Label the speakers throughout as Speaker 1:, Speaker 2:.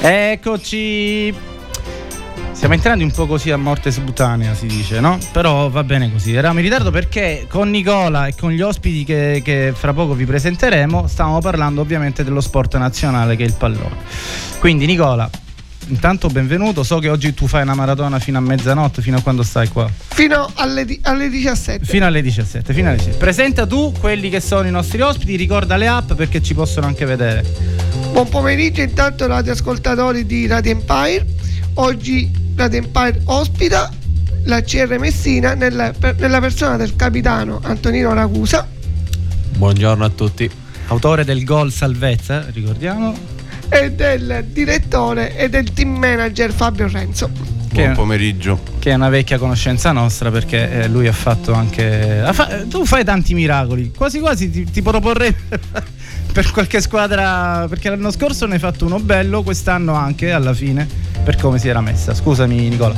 Speaker 1: Eccoci. Stiamo entrando un po' così a morte sputanea, si dice, no? Però va bene così. Eravamo in ritardo perché con Nicola e con gli ospiti che, che, fra poco vi presenteremo stavamo parlando ovviamente dello sport nazionale che è il pallone. Quindi Nicola, intanto benvenuto. So che oggi tu fai una maratona fino a mezzanotte, fino a quando stai qua?
Speaker 2: Fino alle, di- alle 17.
Speaker 1: Fino alle 17, fino alle 17. Presenta tu quelli che sono i nostri ospiti, ricorda le app perché ci possono anche vedere.
Speaker 2: Buon pomeriggio intanto radioascoltatori di Radio Empire. Oggi Radio Empire ospita la CR Messina nella, per, nella persona del capitano Antonino Ragusa.
Speaker 3: Buongiorno a tutti.
Speaker 1: Autore del gol salvezza, ricordiamo.
Speaker 2: E del direttore e del team manager Fabio Renzo.
Speaker 3: Che Buon pomeriggio.
Speaker 1: Che è una vecchia conoscenza nostra perché eh, lui ha fatto anche... Ha fa... tu fai tanti miracoli, quasi quasi ti, ti proporrei per qualche squadra, perché l'anno scorso ne hai fatto uno bello, quest'anno anche alla fine, per come si era messa. Scusami Nicola.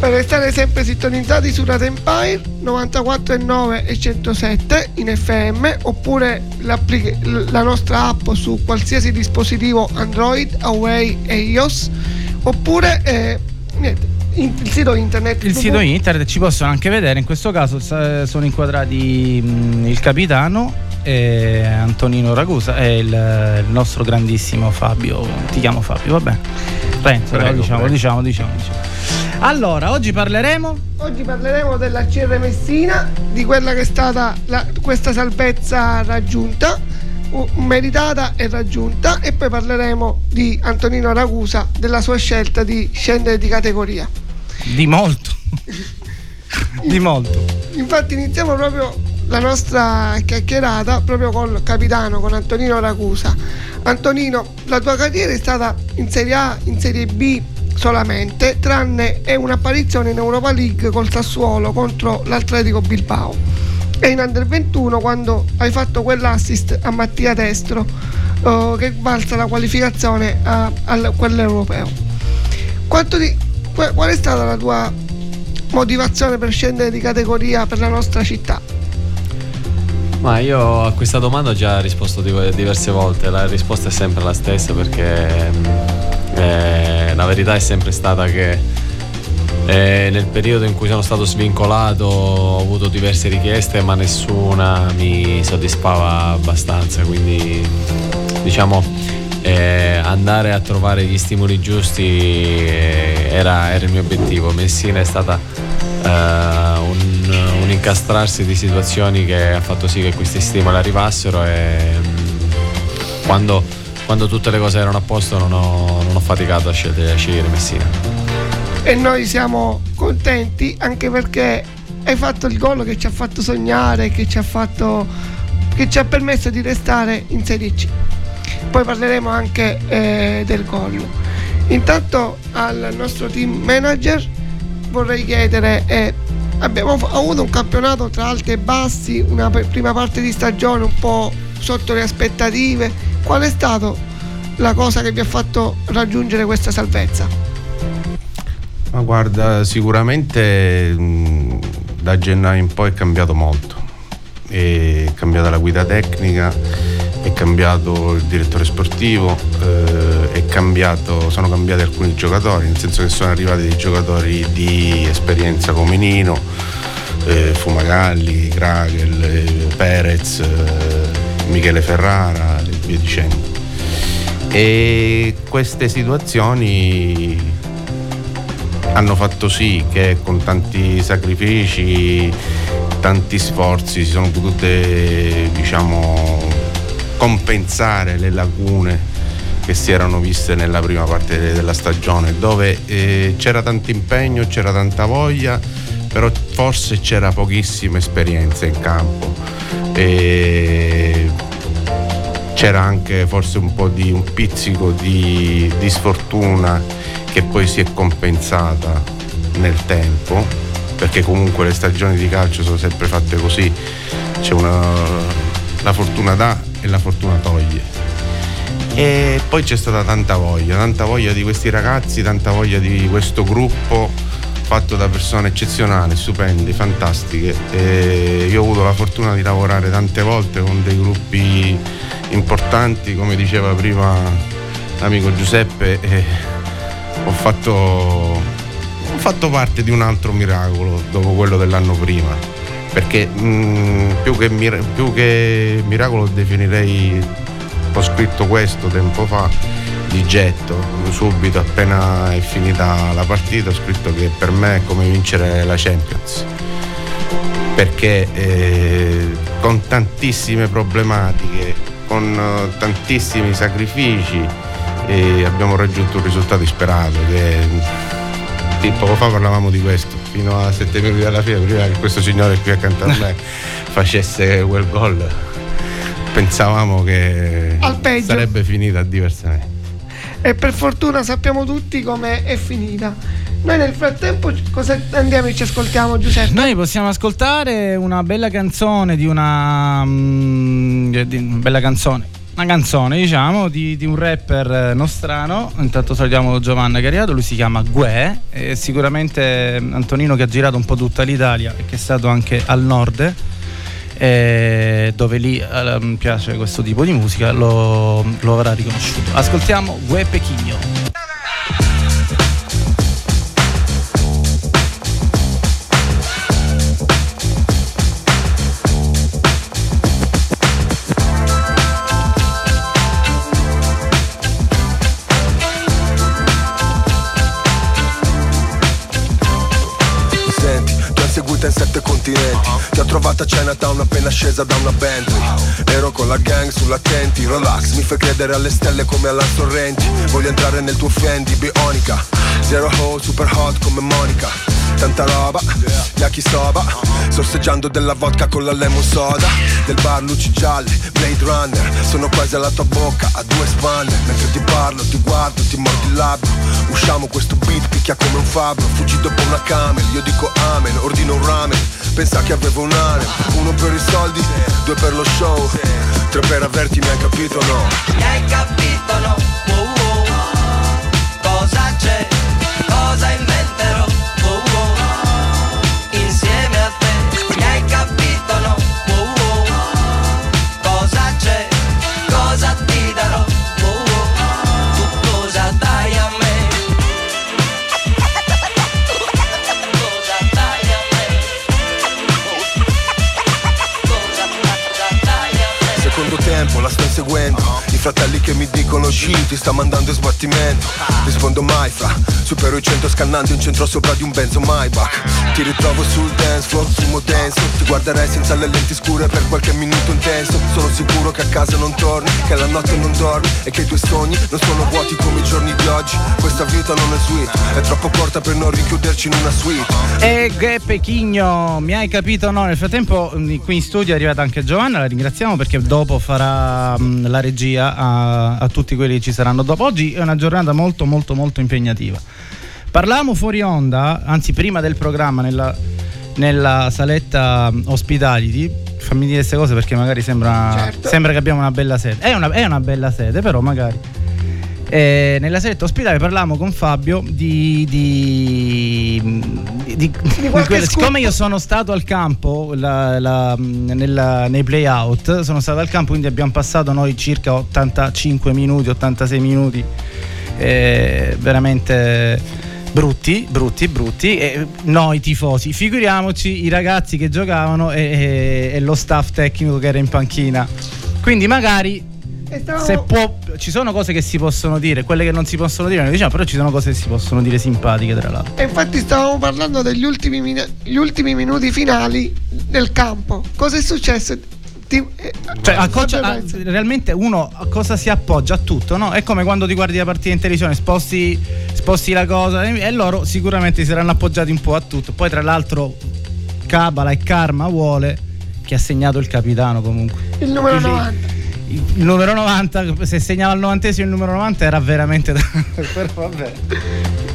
Speaker 2: Per restare sempre sintonizzati su Radio Empire 94,9 e 107 in FM oppure la nostra app su qualsiasi dispositivo Android, Huawei e iOS oppure eh, niente, il sito internet.
Speaker 1: Il sito internet ci possono anche vedere, in questo caso sono inquadrati mh, il capitano e Antonino Ragusa e il, il, nostro grandissimo Fabio. Ti chiamo Fabio, vabbè. Renzo, prego, diciamo, prego. diciamo, diciamo, diciamo. Allora, oggi parleremo?
Speaker 2: Oggi parleremo della CR Messina, di quella che è stata la, questa salvezza raggiunta, meritata e raggiunta, e poi parleremo di Antonino Ragusa, della sua scelta di scendere di categoria.
Speaker 1: Di molto. di molto.
Speaker 2: Infatti iniziamo proprio la nostra chiacchierata proprio col capitano, con Antonino Ragusa. Antonino, la tua carriera è stata in Serie A, in Serie B solamente, tranne un'apparizione in Europa League col Sassuolo contro l'Atletico Bilbao. E in Under 21 quando hai fatto quell'assist a Mattia Destro uh, che valsa la qualificazione a, a quell'europeo. Di, qual è stata la tua motivazione per scendere di categoria per la nostra città?
Speaker 3: Ma io a questa domanda ho già risposto diverse volte, la risposta è sempre la stessa perché mm, eh, la verità è sempre stata che eh, nel periodo in cui sono stato svincolato ho avuto diverse richieste ma nessuna mi soddisfava abbastanza, quindi diciamo eh, andare a trovare gli stimoli giusti eh, era, era il mio obiettivo. Messina è stata eh, un, un, incastrarsi di situazioni che ha fatto sì che questi stimoli arrivassero e mm, quando, quando tutte le cose erano a posto non ho, non ho faticato a scegliere, a scegliere Messina.
Speaker 2: E noi siamo contenti anche perché hai fatto il gol che ci ha fatto sognare, che ci ha, fatto, che ci ha permesso di restare in Serie C. Poi parleremo anche eh, del gol. Intanto al nostro team manager vorrei chiedere è abbiamo avuto un campionato tra alti e bassi, una prima parte di stagione un po' sotto le aspettative. Qual è stata la cosa che vi ha fatto raggiungere questa salvezza?
Speaker 4: Ma guarda, sicuramente da gennaio in poi è cambiato molto. È cambiata la guida tecnica, è cambiato il direttore sportivo, eh, cambiato, sono cambiati alcuni giocatori, nel senso che sono arrivati dei giocatori di esperienza come Nino, eh, Fumagalli, Kragel, eh, Perez, eh, Michele Ferrara e via dicendo. E queste situazioni hanno fatto sì che con tanti sacrifici, tanti sforzi si sono potute diciamo, compensare le lacune che si erano viste nella prima parte della stagione, dove eh, c'era tanto impegno, c'era tanta voglia, però forse c'era pochissima esperienza in campo. E c'era anche forse un po' di un pizzico di, di sfortuna che poi si è compensata nel tempo, perché comunque le stagioni di calcio sono sempre fatte così, c'è una, la fortuna dà e la fortuna toglie e poi c'è stata tanta voglia, tanta voglia di questi ragazzi, tanta voglia di questo gruppo fatto da persone eccezionali, stupendi, fantastiche. E io ho avuto la fortuna di lavorare tante volte con dei gruppi importanti, come diceva prima amico Giuseppe, ho, fatto, ho fatto parte di un altro miracolo dopo quello dell'anno prima. Perché mh, mm, più, che più che miracolo definirei, ho scritto questo tempo fa, di getto, subito appena è finita la partita ho scritto che per me è come vincere la Champions. Perché eh, con tantissime problematiche, con eh, tantissimi sacrifici eh, abbiamo raggiunto un risultato sperato che sì, poco fa parlavamo di questo fino a 7 minuti dalla fine prima che questo signore qui accanto a me facesse quel gol pensavamo che sarebbe finita diversamente
Speaker 2: e per fortuna sappiamo tutti come è finita. Noi nel frattempo cosa andiamo e ci ascoltiamo Giuseppe?
Speaker 1: Noi possiamo ascoltare una bella canzone di una, mm, di una bella canzone una canzone diciamo di, di, un rapper nostrano intanto salutiamo Giovanna Cariato lui si chiama Gue e sicuramente Antonino che ha girato un po' tutta l'Italia e che è stato anche al nord eh, dove lì eh, piace questo tipo di musica, lo, lo avrà riconosciuto. Ascoltiamo Gue Pechigno.
Speaker 5: Trovata a Chinatown appena scesa da una Bentley Ero con la gang sull'attenti Relax, mi fai credere alle stelle come alla Sorrenti. Voglio entrare nel tuo Fendi, bionica. Zero hole, super hot come Monica Tanta roba, yakisoba Sorseggiando della vodka con la lemon soda Del bar luci gialle, Blade Runner Sono quasi alla tua bocca, a due spanne Mentre ti parlo, ti guardo, ti mordi il labbro Usciamo questo beat, picchia come un fabbro Fuggi dopo una camel, io dico amen Ordino un ramen, pensa che avevo un harem Uno per i soldi, due per lo show Tre per averti, mi hai capito no?
Speaker 6: Mi hai capito no? Oh, oh. Cosa c'è? Cosa inventerò?
Speaker 5: Seguendo I fratelli che mi dicono shit ti sta mandando in sbattimento. Rispondo mai fra. Supero i cento scannando in centro sopra di un benzo Maybach. Ti ritrovo sul dance floor, fumo denso Ti guarderei senza le lenti scure per qualche minuto intenso. Sono sicuro che a casa non torni, che la notte non dormi E che i tuoi sogni non sono vuoti come i giorni di oggi. Questa vita non è sweet, è troppo corta per non richiuderci in una suite.
Speaker 1: E Gue Pechigno, mi hai capito no? Nel frattempo qui in studio è arrivata anche Giovanna, la ringraziamo perché dopo farà la regia a, a, tutti quelli che ci saranno dopo. Oggi è una giornata molto molto molto impegnativa. Parlavamo fuori onda, anzi prima del programma nella, nella saletta hospitality, fammi dire queste cose perché magari sembra, certo. sembra che abbiamo una bella sede. È una, è una bella sede, però magari eh, nella seretta ospitale parlavamo con Fabio di, di, di, di quelle, siccome io sono stato al campo la, la, nella, nei playout sono stato al campo quindi abbiamo passato noi circa 85 minuti 86 minuti eh, veramente brutti brutti brutti. E noi tifosi figuriamoci i ragazzi che giocavano e, e, e lo staff tecnico che era in panchina. Quindi magari Stavo... Se può, ci sono cose che si possono dire, quelle che non si possono dire, diciamo, però ci sono cose che si possono dire simpatiche tra l'altro.
Speaker 2: E infatti stavamo parlando degli ultimi, min- ultimi minuti finali del campo. Cosa è successo? Ti,
Speaker 1: eh, cioè, a cosa, a, realmente uno a cosa si appoggia a tutto, no? È come quando ti guardi la partita in televisione, sposti, sposti la cosa e loro sicuramente si saranno appoggiati un po' a tutto. Poi, tra l'altro, Cabala e Karma vuole che ha segnato il capitano comunque.
Speaker 2: Il numero 90
Speaker 1: il numero 90, se segnava al novantesimo il numero 90 era veramente... Però vabbè.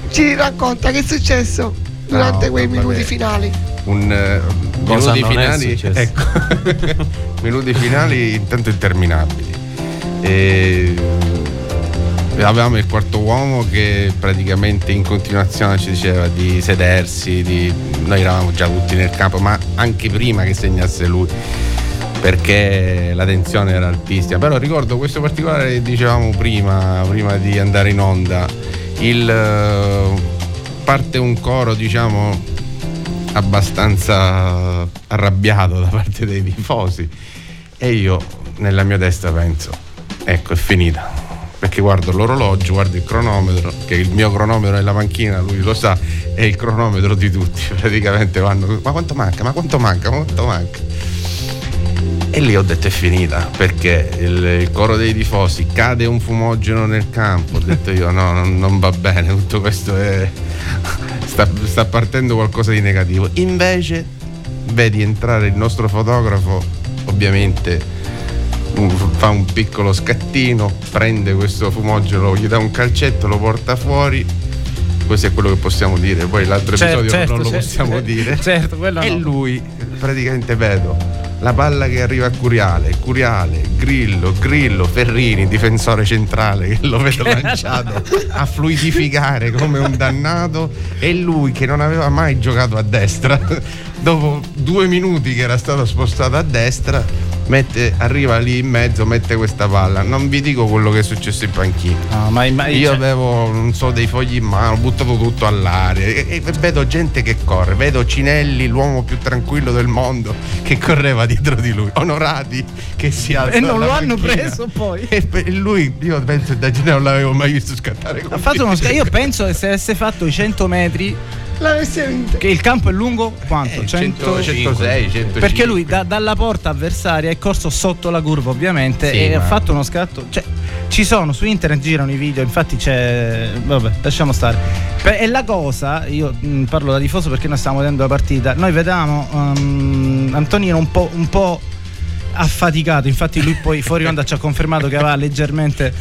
Speaker 2: Ci racconta che è successo durante no, quei vabbè. minuti finali.
Speaker 4: Un, uh, minuti finali, ecco. minuti finali intanto interminabili. E avevamo il quarto uomo che praticamente in continuazione ci diceva di sedersi, di... noi eravamo già tutti nel campo, ma anche prima che segnasse lui perché la tensione era altissima. Però ricordo questo particolare che dicevamo prima, prima di andare in onda, il, eh, parte un coro diciamo abbastanza arrabbiato da parte dei tifosi e io nella mia testa penso, ecco è finita. Perché guardo l'orologio, guardo il cronometro, che il mio cronometro nella panchina, lui lo sa, è il cronometro di tutti. Praticamente vanno, ma quanto manca, ma quanto manca, ma quanto manca? E lì ho detto è finita, perché il, il coro dei tifosi cade un fumogeno nel campo. Ho detto io no, non, non va bene, tutto questo è. Sta, sta partendo qualcosa di negativo. Invece vedi entrare il nostro fotografo, ovviamente fa un piccolo scattino, prende questo fumogeno, gli dà un calcetto, lo porta fuori. Questo è quello che possiamo dire, poi l'altro
Speaker 1: Certo,
Speaker 4: episodio
Speaker 1: certo,
Speaker 4: non lo
Speaker 1: certo.
Speaker 4: possiamo dire.
Speaker 1: Certo, quello
Speaker 4: E
Speaker 1: no.
Speaker 4: lui, praticamente vedo la palla che arriva a Curiale, Curiale, Grillo, Grillo, Ferrini, difensore centrale, che lo vedo lanciato a fluidificare come un dannato, e lui che non aveva mai giocato a destra, dopo due minuti che era stato spostato a destra, mette- arriva lì in mezzo, mette questa palla. Non vi dico quello che è successo in panchina.
Speaker 1: No, ma, ma-
Speaker 4: Io
Speaker 1: cioè,
Speaker 4: avevo, non so, dei fogli in mano, ho buttato tutto all'aria e, e vedo gente che corre, vedo Cinelli, l'uomo più tranquillo del mondo, che correva dietro di lui, onorati che si alza
Speaker 1: E non lo hanno
Speaker 4: panchina.
Speaker 1: preso poi.
Speaker 4: E lui, io penso da Cinelli non l'avevo mai visto scattare così.
Speaker 1: ha fatto uno sca- Io penso che se avesse fatto i 100 metri,
Speaker 2: L'avesse
Speaker 1: che il campo è lungo quanto?
Speaker 4: Eh,
Speaker 1: 100
Speaker 4: 106, 105.
Speaker 1: Perché lui da- dalla porta avversaria è corso sotto la curva ovviamente
Speaker 4: Sì,
Speaker 1: e ha
Speaker 4: ma-
Speaker 1: fatto uno scatto. Cioè, ci sono su internet girano i video, infatti c'è. Vabbè, lasciamo stare. E la cosa, io mh, parlo da tifoso perché noi stiamo vedendo la partita. Noi vedevamo um, Antonino un po', un po' affaticato, infatti lui poi fuori onda ci ha confermato che aveva leggermente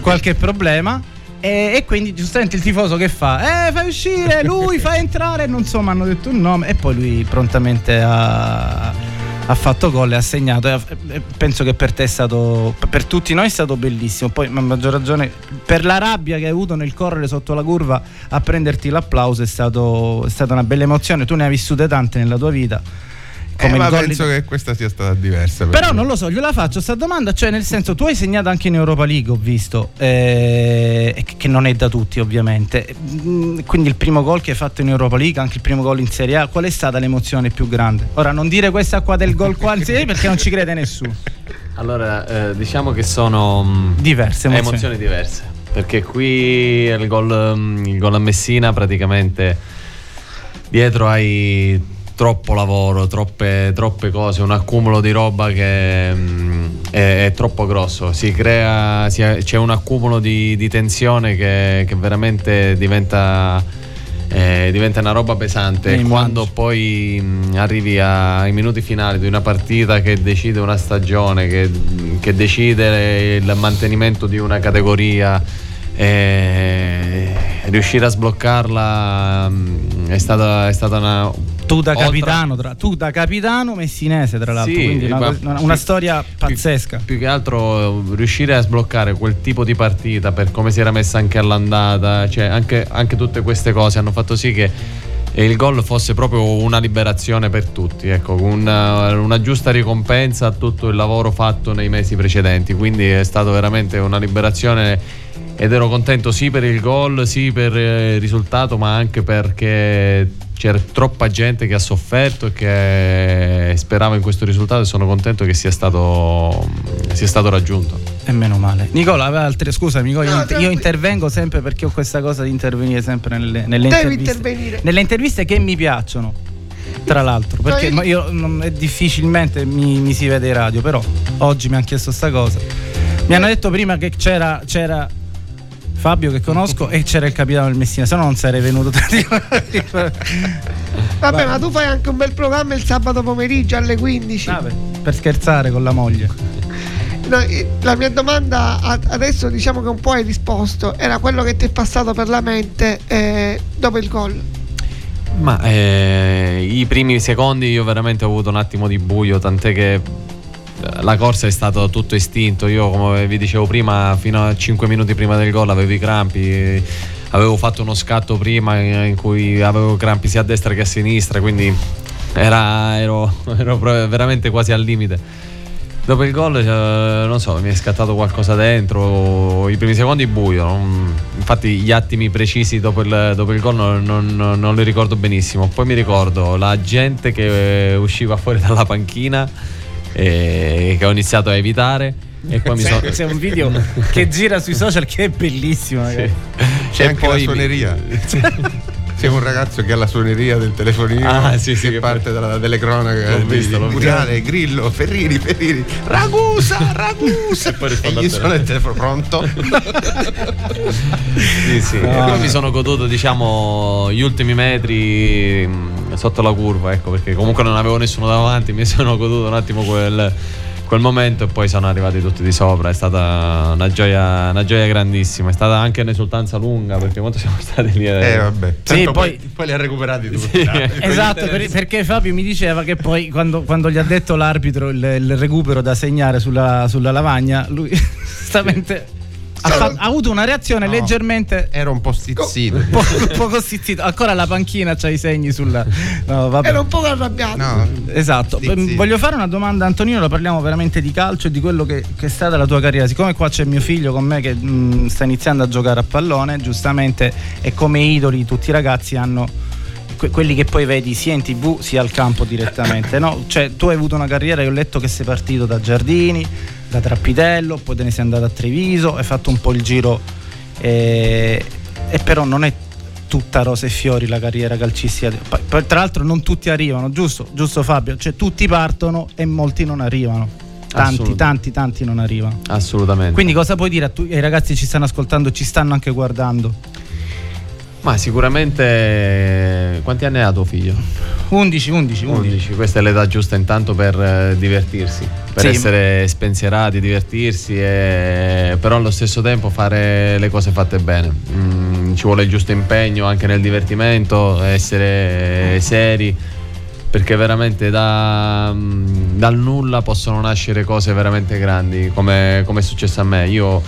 Speaker 1: qualche problema. E, e quindi giustamente il tifoso che fa? Eh, fai uscire, lui fa entrare, non so, mi hanno detto un nome e poi lui prontamente ha, ha fatto gol e ha segnato e e penso che per te è stato, per tutti noi è stato bellissimo, poi a maggior ragione per la rabbia che hai avuto nel correre sotto la curva a prenderti l'applauso è, stato, è stata una bella emozione, tu ne hai vissute tante nella tua vita.
Speaker 4: Eh,
Speaker 1: il
Speaker 4: ma
Speaker 1: gol
Speaker 4: penso
Speaker 1: di-
Speaker 4: che questa sia stata diversa. per
Speaker 1: però
Speaker 4: lui.
Speaker 1: non lo so, gliela faccio sta domanda, cioè nel senso tu hai segnato anche in Europa League, ho visto, eh, che- non è da tutti ovviamente. Mm, Quindi il primo gol che hai fatto in Europa League, anche il primo gol in Serie A, qual è stata l'emozione più grande? Ora non dire questa qua del gol qua in Serie A perché non ci crede nessuno.
Speaker 3: Allora, eh, diciamo che sono mm,
Speaker 1: Diverse emozioni.
Speaker 3: emozioni diverse. Perché qui il gol, mm, il gol a Messina praticamente dietro hai troppo lavoro, troppe, troppe cose, un accumulo di roba che mm, è, è troppo grosso. Si crea, si- c'è un accumulo di, di tensione che, che veramente diventa, eh, diventa una roba pesante. E quando
Speaker 1: immagino.
Speaker 3: poi mh, arrivi a- ai minuti finali di una partita che decide una stagione, che, che decide il mantenimento di una categoria, eh, riuscire a sbloccarla mh, è stata, è stata una.
Speaker 1: Tu da capitano, tra- tu da capitano messinese tra l'altro,
Speaker 3: Sì,
Speaker 1: quindi una, una- una
Speaker 3: più-
Speaker 1: storia
Speaker 3: più-
Speaker 1: pazzesca.
Speaker 3: Più, che altro eh, riuscire a sbloccare quel tipo di partita per come si era messa anche all'andata, cioè anche, anche tutte queste cose hanno fatto sì che eh, il gol fosse proprio una liberazione per tutti, ecco, una, una giusta ricompensa a tutto il lavoro fatto nei mesi precedenti, quindi è stato veramente una liberazione ed ero contento sì per il gol, sì per eh, il risultato, ma anche perché c'era troppa gente che ha sofferto e che sperava in questo risultato e sono contento che sia stato, sia stato raggiunto.
Speaker 1: E meno male. Nicola, aveva altre scusami, Nicola,
Speaker 2: No,
Speaker 1: io, io intervengo sempre perché ho questa cosa di intervenire sempre nelle, nelle
Speaker 2: Devi
Speaker 1: interviste.
Speaker 2: intervenire.
Speaker 1: Nelle interviste che mi piacciono. Tra l'altro, perché
Speaker 2: Poi-
Speaker 1: io non- difficilmente mi, mi si vede in radio, però oggi mi hanno chiesto sta cosa. Mi hanno detto prima che c'era, c'era Fabio che conosco e c'era il capitano del Messina, se no non sarei venuto.
Speaker 2: Vabbè, ma tu fai anche un bel programma il sabato pomeriggio alle 15.
Speaker 1: Vabbè, per scherzare con la moglie.
Speaker 2: No, eh, la mia domanda adesso diciamo che un po' hai risposto, era quello che ti è passato per la mente eh, dopo il gol.
Speaker 3: Ma eh, i primi secondi io veramente ho avuto un attimo di buio, tant'è che la corsa è stato tutto istinto. Io, come vi dicevo prima, fino a 5 minuti prima del gol avevo i crampi. Avevo fatto uno scatto prima in cui avevo crampi sia a destra che a sinistra, quindi era- ero, ero veramente quasi al limite. Dopo il gol, eh, non so, mi è scattato qualcosa dentro. I primi secondi buio. non- infatti, gli attimi precisi dopo il, dopo il gol non, non- non li ricordo benissimo. Poi mi ricordo la gente che eh, usciva fuori dalla panchina e che ho iniziato a evitare. E poi mi sono.
Speaker 1: C'è un video che gira sui social che è bellissimo. ragazzi.
Speaker 4: C'è
Speaker 3: E
Speaker 4: anche
Speaker 3: poi
Speaker 4: la suoneria. C'è un ragazzo che ha la suoneria del telefonino
Speaker 3: Ah, sì, sì,
Speaker 4: che
Speaker 3: che
Speaker 4: parte dalla- dalle cronache.
Speaker 3: L'ho visto, l'ho visto.
Speaker 4: Muriale, Grillo, Ferrini, Ferrini. Ragusa, Ragusa.
Speaker 3: poi
Speaker 4: e
Speaker 3: rispondo
Speaker 4: gli suona il telefono pronto.
Speaker 3: Sì, sì.
Speaker 1: No.
Speaker 3: E poi mi sono goduto, diciamo, gli ultimi metri sotto la curva, ecco, perché comunque non avevo nessuno davanti, mi sono goduto un attimo quel, quel momento e poi sono arrivati tutti di sopra. È stata una gioia, una gioia grandissima. È stata anche un'esultanza lunga, perché quanto siamo stati lì?
Speaker 4: Eh vabbè. Tanto
Speaker 1: poi-
Speaker 4: poi, poi li ha recuperati tutti.
Speaker 3: Sì.
Speaker 4: dai.
Speaker 1: Esatto, per- perché Fabio mi diceva che poi quando, quando gli ha detto l'arbitro il, il recupero da segnare sulla, sulla lavagna, lui giustamente ha, fa- ha avuto una reazione
Speaker 4: No.
Speaker 1: leggermente
Speaker 4: Era un po' stizzito.
Speaker 1: poco, poco stizzito. Ancora la panchina c'ha i segni sulla. No.
Speaker 2: Ero un po' arrabbiato.
Speaker 4: No,
Speaker 1: Esatto,
Speaker 4: sì.
Speaker 1: voglio fare una domanda a Antonino, la parliamo veramente di calcio e di quello che, che è stata la tua carriera. Siccome qua c'è mio figlio con me che mh, sta iniziando a giocare a pallone, giustamente, e come idoli tutti i ragazzi hanno que- quelli che poi vedi sia in tv sia al campo direttamente. No? Cioè, tu hai avuto una carriera, io ho letto che sei partito da Giardini, da Trappitello, poi te ne sei andato a Treviso, hai fatto un po' il giro eh, e però non è tutta rose e fiori la carriera calcistica. Poi- tra l'altro non tutti arrivano, giusto? Giusto Fabio? Cioè tutti partono e molti non arrivano. Tanti, tanti, tanti non arrivano.
Speaker 3: Assolutamente.
Speaker 1: Quindi cosa puoi dire tu- ai ragazzi che ci stanno ascoltando, ci stanno anche guardando?
Speaker 3: Ma sicuramente quanti anni ha tuo figlio?
Speaker 1: 11, 11, 11.
Speaker 3: 11. Questa è l'età giusta intanto per eh, divertirsi, per
Speaker 1: Sì.
Speaker 3: essere spensierati, divertirsi, e... però allo stesso tempo fare le cose fatte bene. Mm, ci vuole il giusto impegno anche nel divertimento, essere seri, perché veramente da- mm, dal nulla possono nascere cose veramente grandi, come, come è successo a me. Io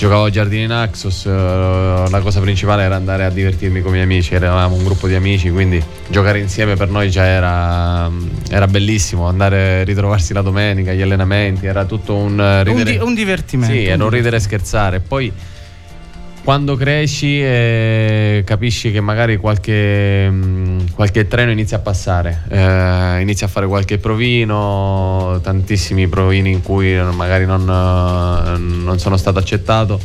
Speaker 3: giocavo a Giardini Naxos, eh, la cosa principale era andare a divertirmi con i miei amici, eravamo un gruppo di amici, quindi giocare insieme per noi già era, era bellissimo, andare a ritrovarsi la domenica, gli allenamenti, era tutto un eh,
Speaker 1: Un,
Speaker 3: ridere.
Speaker 1: di- un divertimento.
Speaker 3: Sì, era un ridere e scherzare. Poi quando cresci e capisci che magari qualche, mh, qualche treno inizia a passare, eh, inizia a fare qualche provino, tantissimi provini in cui magari non, eh, non sono stato accettato.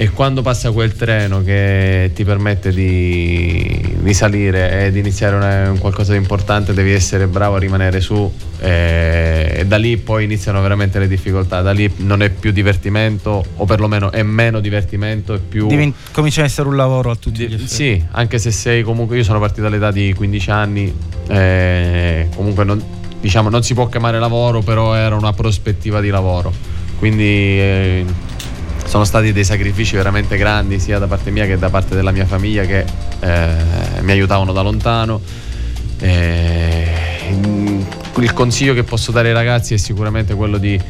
Speaker 3: E quando passa quel treno che ti permette di, di salire e di iniziare una- un qualcosa di importante, devi essere bravo a rimanere su e, e da lì poi iniziano veramente le difficoltà. Da lì non è più divertimento, o perlomeno è meno divertimento, è più.
Speaker 1: Divent- comincia a essere un lavoro a tutti gli
Speaker 3: Di-
Speaker 1: effetti.
Speaker 3: sì, anche se sei comunque, io sono partito all'età di 15 anni, eh, comunque non, diciamo, non si può chiamare lavoro, però era una prospettiva di lavoro. Quindi eh, sono stati dei sacrifici veramente grandi sia da parte mia che da parte della mia famiglia che eh, mi aiutavano da lontano. Eh, mm, il consiglio che posso dare ai ragazzi è sicuramente quello di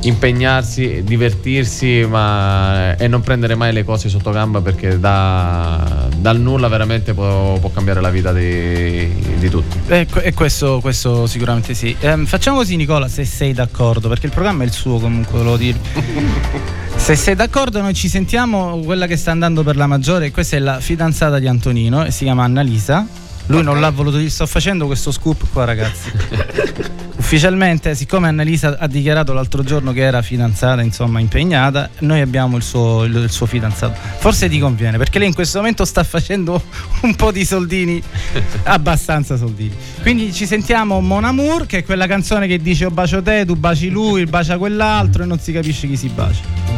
Speaker 3: impegnarsi, divertirsi ma, e non prendere mai le cose sotto gamba perché da- dal nulla veramente può, può cambiare la vita di, di tutti.
Speaker 1: E, que- e questo, questo sicuramente sì. Ehm, facciamo così, Nicola, se sei d'accordo, perché il programma è il suo comunque, volevo dire. se sei d'accordo, noi ci sentiamo quella che sta andando per la maggiore. Questa è la fidanzata di Antonino e si chiama Annalisa. Lui non l'ha voluto dire, sto facendo questo scoop qua, ragazzi. Ufficialmente, siccome Annalisa ha dichiarato l'altro giorno che era fidanzata, insomma, impegnata, noi abbiamo il suo, il- il suo fidanzato. Forse ti conviene, perché lei in questo momento sta facendo un po' di soldini, abbastanza soldini. Quindi ci sentiamo Mon Amour, che è quella canzone che dice io bacio te, tu baci lui, bacia quell'altro e non si capisce chi si bacia.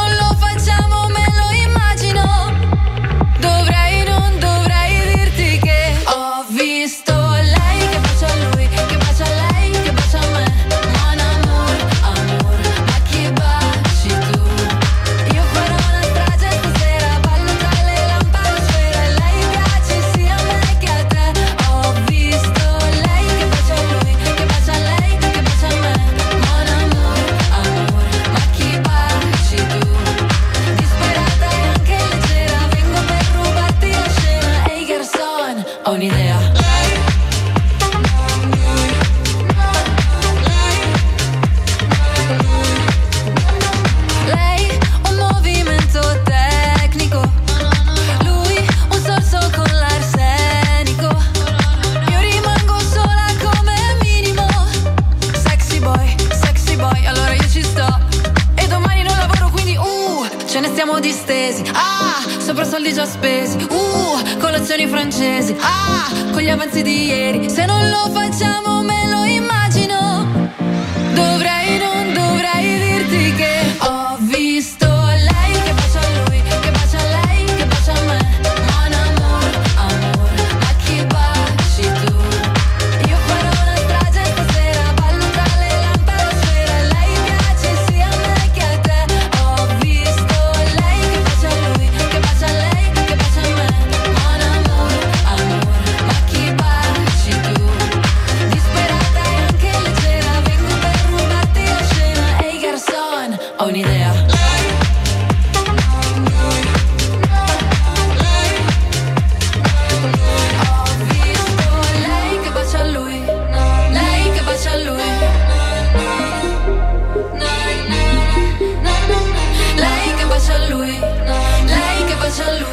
Speaker 7: lui.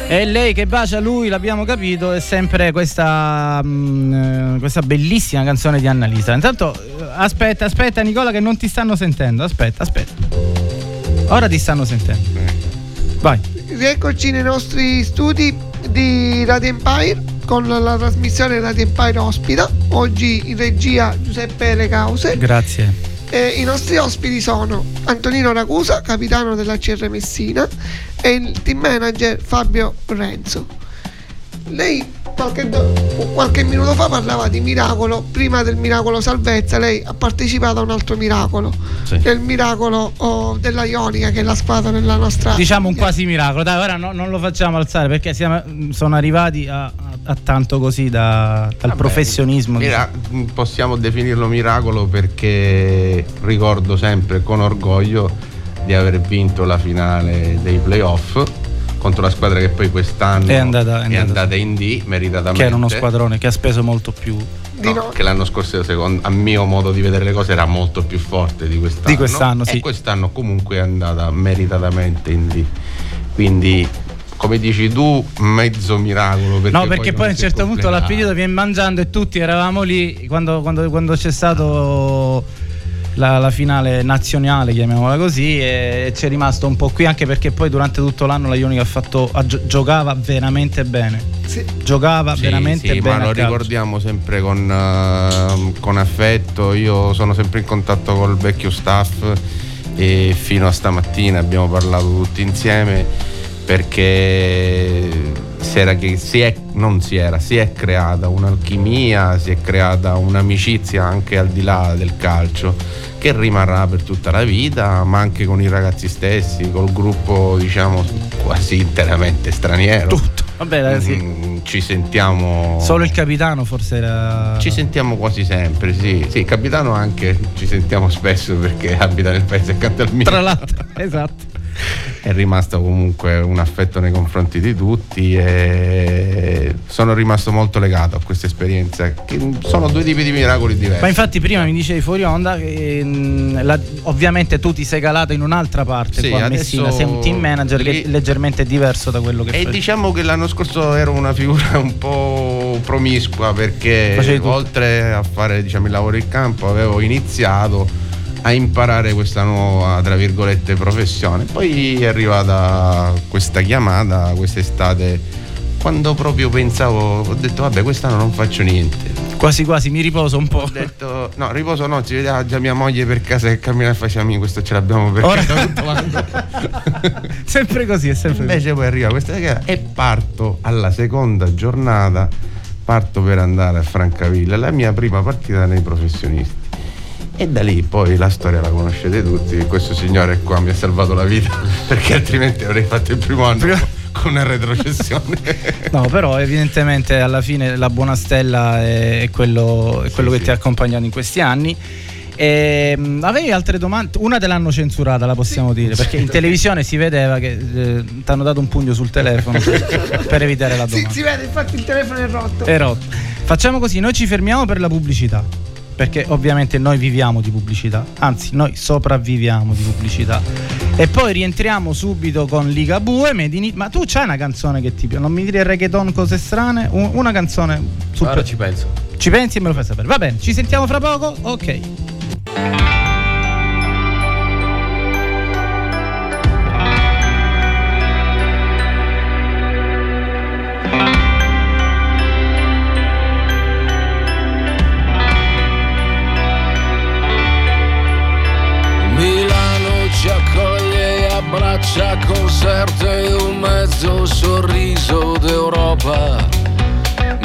Speaker 7: E lei che bacia lui,
Speaker 1: l'abbiamo capito, è sempre questa, mm, eh, questa bellissima canzone di Annalisa. Intanto, eh, aspetta, aspetta Nicola che non ti stanno sentendo, aspetta, aspetta. Ora ti stanno sentendo. Vai.
Speaker 2: Rieccoci nei nostri studi di Radio Empire con la trasmissione Radio Empire ospita. Oggi in regia Giuseppe Recause.
Speaker 1: Grazie.
Speaker 2: E I nostri ospiti sono Antonino Ragusa, capitano della CR Messina, e il team manager Fabio Renzo. Lei qualche, qualche minuto fa parlava di miracolo, prima del miracolo salvezza lei ha partecipato a un altro miracolo,
Speaker 4: Sì.
Speaker 2: il miracolo oh, della Ionica che è la squadra nella nostra...
Speaker 1: Diciamo un quasi miracolo, dai, ora no- non lo facciamo alzare perché siamo, sono arrivati a, a- a tanto così da- dal
Speaker 4: Vabbè,
Speaker 1: professionismo.
Speaker 4: mira- possiamo definirlo miracolo perché ricordo sempre con orgoglio di aver vinto la finale dei playoff contro la squadra che poi quest'anno
Speaker 1: È andata- è andata-
Speaker 4: in D meritatamente.
Speaker 1: che era uno squadrone che ha speso molto più
Speaker 2: di
Speaker 4: No,
Speaker 2: no-
Speaker 4: che l'anno scorso, secondo, a mio modo di vedere le cose, era molto più forte di quest'anno.
Speaker 1: Di quest'anno, sì.
Speaker 4: E quest'anno comunque è andata meritatamente in D. Quindi, come dici tu, mezzo miracolo. Perché
Speaker 1: No, perché poi, a un
Speaker 4: è
Speaker 1: certo punto l'appetito viene mangiando e tutti eravamo lì quando, quando- quando c'è stato la, la finale nazionale, chiamiamola così, e c'è rimasto un po' qui anche perché poi durante tutto l'anno la Ionica ha fatto, ha gio- giocava veramente bene.
Speaker 2: sì.
Speaker 1: Giocava
Speaker 4: Sì,
Speaker 1: veramente
Speaker 4: sì,
Speaker 1: bene.
Speaker 4: ma lo ricordiamo sempre con, eh, con affetto. Io sono sempre in contatto col vecchio staff e fino a stamattina abbiamo parlato tutti insieme perché si era che si è, non si era, si è creata un'alchimia, si è creata un'amicizia anche al di là del calcio che rimarrà per tutta la vita, ma anche con i ragazzi stessi, col gruppo diciamo quasi interamente straniero.
Speaker 1: Tutto. Vabbè, dai, sì.
Speaker 4: Mm, ci sentiamo
Speaker 1: Solo il capitano forse era.
Speaker 4: ci sentiamo quasi sempre sì sì capitano anche ci sentiamo spesso perché abita nel paese accanto al mio
Speaker 1: Tra l'altro, esatto.
Speaker 4: È rimasto comunque un affetto nei confronti di tutti e sono rimasto molto legato a questa esperienza che sono due tipi di miracoli diversi
Speaker 1: Ma infatti prima mi dicevi fuori onda che mm, la- ovviamente tu ti sei calato in un'altra parte
Speaker 4: Sì,
Speaker 1: qua a Messina, sei un team manager che è leggermente diverso da quello che
Speaker 4: E
Speaker 1: fai.
Speaker 4: diciamo che l'anno scorso ero una figura un po' promiscua perché oltre a fare diciamo, il lavoro in campo avevo iniziato a imparare questa nuova, tra virgolette, professione. Poi è arrivata questa chiamata quest'estate quando proprio pensavo, ho detto vabbè quest'anno non faccio niente.
Speaker 1: Quasi quasi mi riposo un po'.
Speaker 4: Ho detto no, riposo no, ci vedeva già mia moglie per casa che cammina e faceva questo ce l'abbiamo per
Speaker 1: Ora-
Speaker 4: tutto
Speaker 1: sempre così, è sempre così.
Speaker 4: Invece poi arriva questa gara e parto alla seconda giornata, parto per andare a Francavilla, la mia prima partita nei professionisti. E da lì poi la storia la conoscete tutti, questo signore qua mi ha salvato la vita perché altrimenti avrei fatto il primo anno
Speaker 1: Prima-
Speaker 4: con una retrocessione.
Speaker 1: No, però evidentemente alla fine la buona stella è, quello, è quello
Speaker 4: Sì,
Speaker 1: che
Speaker 4: sì.
Speaker 1: ti ha accompagnato in questi anni. Ehm, avevi altre domande? Una te l'hanno censurata, la possiamo dire, perché in televisione si vedeva che eh, ti hanno dato un pugno sul telefono per, evitare la
Speaker 2: Si,
Speaker 1: domanda.
Speaker 2: si vede, infatti il telefono è rotto.
Speaker 1: È rotto. Facciamo così, noi ci fermiamo per la pubblicità. Perché ovviamente noi viviamo di pubblicità, anzi noi sopravviviamo di pubblicità. E poi rientriamo subito con Liga Bue, in It- Ma tu c'hai una canzone che ti piace? Non mi dire reggaeton, cose strane? Un- una canzone sul
Speaker 3: Ora ci penso.
Speaker 1: ci pensi e me lo fai sapere. Va bene, ci sentiamo fra poco? Ok.
Speaker 8: Abbraccia concerto e un mezzo sorriso d'Europa.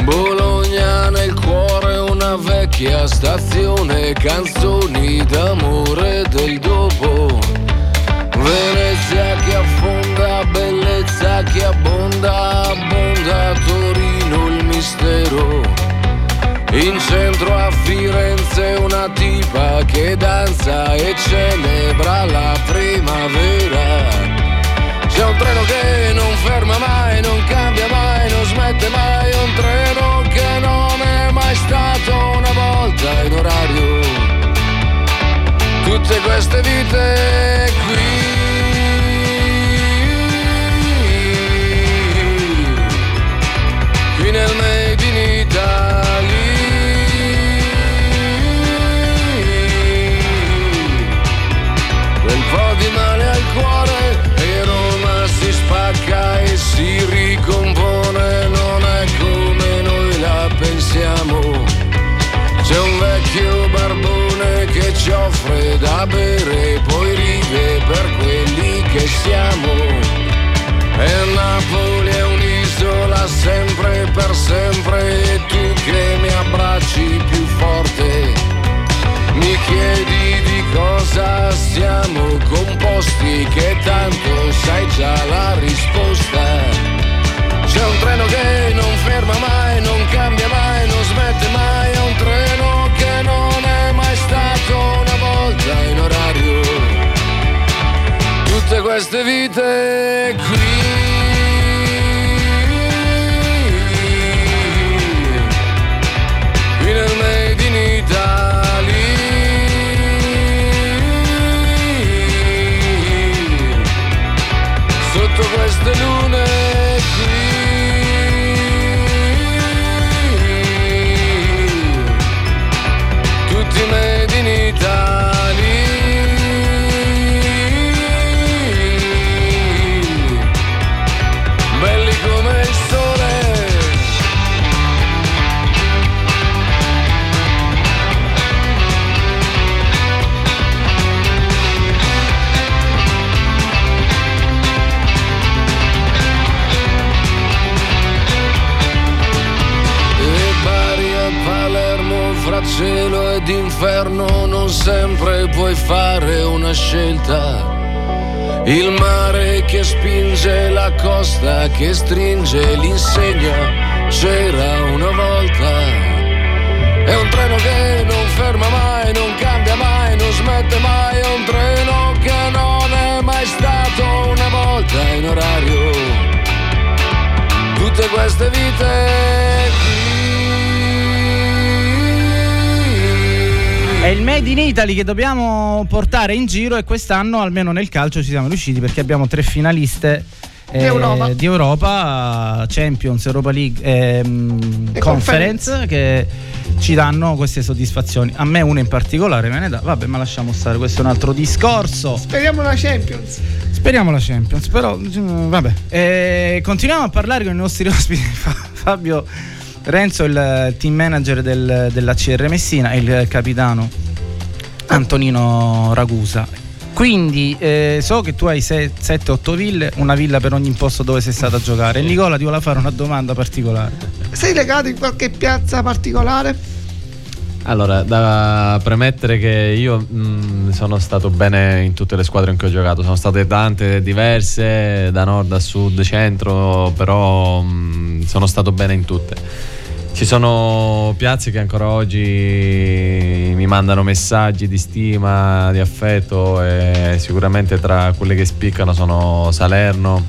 Speaker 8: Bologna nel cuore una vecchia stazione, canzoni d'amore del dopo. Venezia che affonda, bellezza che abbonda, abbonda Torino il mistero. In centro a Firenze una tipa che danza e celebra la primavera. C'è un treno che non ferma mai, non cambia mai, non smette mai, un treno che non è mai stato una volta in orario. Tutte queste vite qui, qui nel Made spacca e si ricompone, non è come noi la pensiamo. C'è un vecchio barbone che ci offre da bere, poi ride per quelli che siamo. E Napoli è un'isola sempre per sempre e tu che mi abbracci più forte. Mi chiedi di cosa siamo composti, che tanto sai già la risposta. C'è un treno che non ferma mai, non cambia mai, non smette mai, è un treno che non è mai stato una volta in orario. Tutte queste vite cielo ed inferno non sempre puoi fare una scelta. Il mare che spinge la costa che stringe l'insegna c'era una volta. È un treno che non ferma mai, non cambia mai, non smette mai, è un treno che non è mai stato una volta in orario tutte queste vite
Speaker 1: È il Made in Italy che dobbiamo portare in giro e quest'anno almeno nel calcio ci siamo riusciti perché abbiamo tre finaliste eh,
Speaker 2: Di Europa.
Speaker 1: di Europa, Champions, Europa League ehm,
Speaker 2: E
Speaker 1: Conference che ci danno queste soddisfazioni. A me una in particolare me ne dà, vabbè ma lasciamo stare, questo è un altro discorso.
Speaker 2: Speriamo la Champions.
Speaker 1: Speriamo la Champions, però mm, vabbè. Eh, continuiamo a parlare con i nostri ospiti. Fa- Fabio Renzo, il team manager del, della CR Messina, e il capitano Antonino Ragusa. Quindi eh, so che tu hai 7-8 ville, una villa per ogni posto dove sei stato a giocare. Nicola ti vuole fare una domanda particolare.
Speaker 2: Sei legato in qualche piazza particolare?
Speaker 3: Allora, da premettere che io mh, sono stato bene in tutte le squadre in cui ho giocato, sono state tante diverse, da nord a sud, centro, però mh, sono stato bene in tutte. Ci sono piazze che ancora oggi mi mandano messaggi di stima, di affetto e sicuramente tra quelle che spiccano sono Salerno,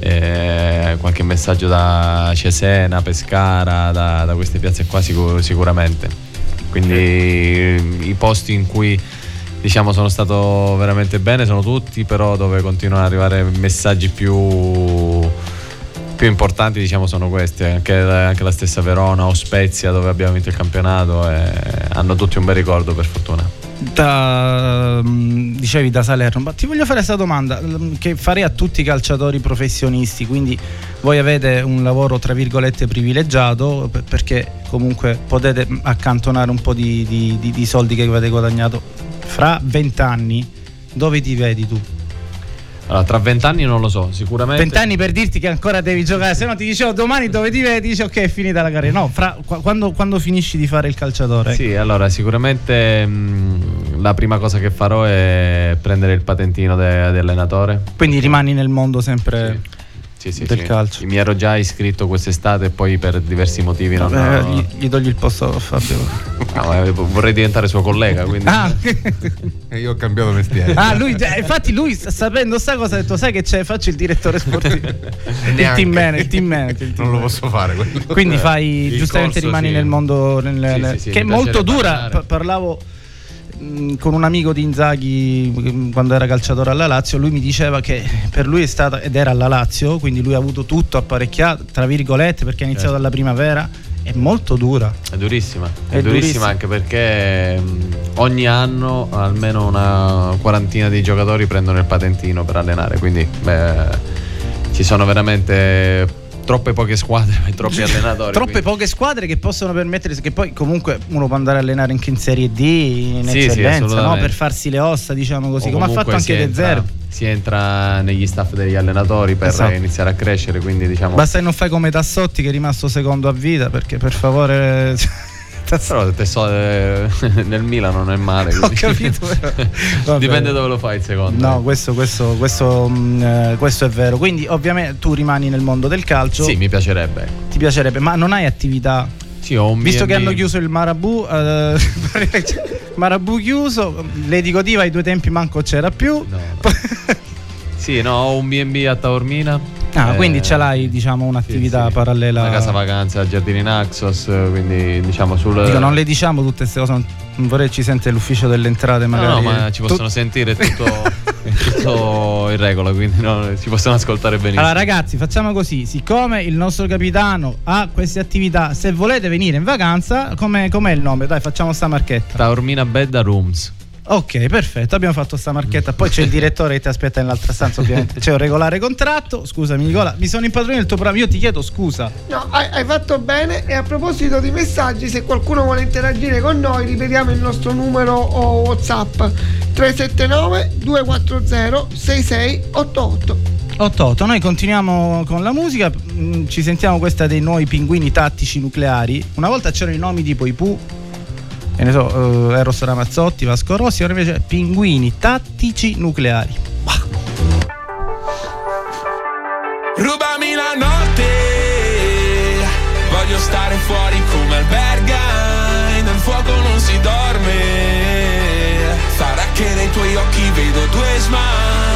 Speaker 3: qualche messaggio da Cesena, Pescara, da, da queste piazze qua sicur- sicuramente. Quindi i posti in cui diciamo sono stato veramente bene sono tutti, però dove continuano ad arrivare messaggi più più importanti diciamo sono questi. Anche, anche, la stessa Verona o Spezia dove abbiamo vinto il campionato e hanno tutti un bel ricordo per fortuna.
Speaker 1: Da, mm, dicevi da Salerno ma ti voglio fare questa domanda mm, che farei a tutti i calciatori professionisti quindi voi avete un lavoro tra virgolette privilegiato perché comunque potete accantonare un po' di, di, di, di soldi che avete guadagnato fra vent'anni. Dove ti vedi tu?
Speaker 3: Allora, tra vent'anni non lo so, sicuramente.
Speaker 1: Vent'anni per dirti che ancora devi giocare, se no ti dicevo domani dove ti vedi, dici ok, è finita la carriera. No, fra, quando, quando, finisci di fare il calciatore?
Speaker 3: Sì, allora sicuramente mh, la prima cosa che farò è prendere il patentino di allenatore.
Speaker 1: Quindi rimani nel mondo sempre. Sì
Speaker 3: sì, sì,
Speaker 1: del
Speaker 3: sì.
Speaker 1: calcio.
Speaker 3: Mi ero già iscritto quest'estate e poi per diversi motivi non
Speaker 1: Vabbè, ho... gli, gli, togli il posto a Fabio.
Speaker 3: no, vorrei diventare suo collega. Quindi...
Speaker 1: Ah,
Speaker 4: e io ho cambiato mestiere.
Speaker 1: Ah, lui, infatti lui sapendo sta cosa ha detto sai che c'è, faccio il direttore sportivo. il team manager. Il team manager
Speaker 4: non lo posso fare.
Speaker 1: Quello. Quindi fai, il giustamente corso, rimani nel mondo nel, che è molto dura. Parlavo Mm, con un amico di Inzaghi mm, quando era calciatore alla Lazio, lui mi diceva che per lui è stata, ed era alla Lazio, quindi lui ha avuto tutto apparecchiato, tra virgolette, perché ha iniziato certo. dalla primavera, è molto dura.
Speaker 3: È durissima, è, è durissima, durissima, anche perché mm, ogni anno almeno una quarantina di giocatori prendono il patentino per allenare, quindi beh, ci sono veramente troppe poche squadre e troppi allenatori.
Speaker 1: troppe quindi. poche squadre che possono permettersi, che poi comunque uno può andare a allenare anche in Serie D, in sì, eccellenza, sì, no? per farsi le ossa, diciamo così, o come ha fatto anche De Zero.
Speaker 3: Si entra negli staff degli allenatori per esatto. iniziare a crescere, quindi diciamo...
Speaker 1: Basta che non fai come Tassotti che è rimasto secondo a vita, perché per favore...
Speaker 3: Però so, eh, nel Milano non è male.
Speaker 1: Ho capito.
Speaker 3: Dipende dove lo fai il secondo.
Speaker 1: No, questo, questo, questo, mh, mm, eh, questo, è vero. Quindi ovviamente tu rimani nel mondo del calcio.
Speaker 3: Sì, mi piacerebbe.
Speaker 1: Ti piacerebbe, ma non hai attività...
Speaker 3: Sì, ho un
Speaker 1: Visto
Speaker 3: B&B.
Speaker 1: che hanno chiuso il Marabu, uh, Marabu chiuso, Lady Godiva ai due tempi manco c'era più.
Speaker 3: No, no. sì, no, ho un B&B a Taormina
Speaker 1: Ah, eh, quindi ce l'hai, diciamo, un'attività
Speaker 3: sì, sì.
Speaker 1: parallela.
Speaker 3: Una casa vacanza Giardini Naxos, quindi diciamo sul.
Speaker 1: Dico, non le diciamo tutte queste cose, non vorrei ci sente l'ufficio delle entrate, magari.
Speaker 3: No, no ma ci possono tu... sentire tutto, tutto in regola, quindi no, ci possono ascoltare benissimo.
Speaker 1: Allora, ragazzi, facciamo così: siccome il nostro capitano ha queste attività, se volete venire in vacanza, com'è, com'è il nome? Dai, facciamo sta marchetta.
Speaker 3: Taormina Bedda Rooms.
Speaker 1: Ok, perfetto, abbiamo fatto sta marchetta. Poi c'è il direttore che ti aspetta nell'altra stanza, ovviamente. C'è un regolare contratto. Scusami, Nicola, mi sono impadronito del tuo programma. Io ti chiedo scusa.
Speaker 2: No, hai, hai, fatto bene. E a proposito di messaggi, se qualcuno vuole interagire con noi, ripetiamo il nostro numero o WhatsApp 379 240 6688.
Speaker 1: 88. Noi continuiamo con la musica, mm, ci sentiamo questa dei nuovi pinguini tattici nucleari. Una volta c'erano i nomi tipo i Pooh che ne so, uh, Eros Ramazzotti, Vasco Rossi, ora invece pinguini tattici nucleari. Bah.
Speaker 9: Rubami la notte, voglio stare fuori come alberga, nel fuoco non si dorme, sarà che nei tuoi occhi vedo due smile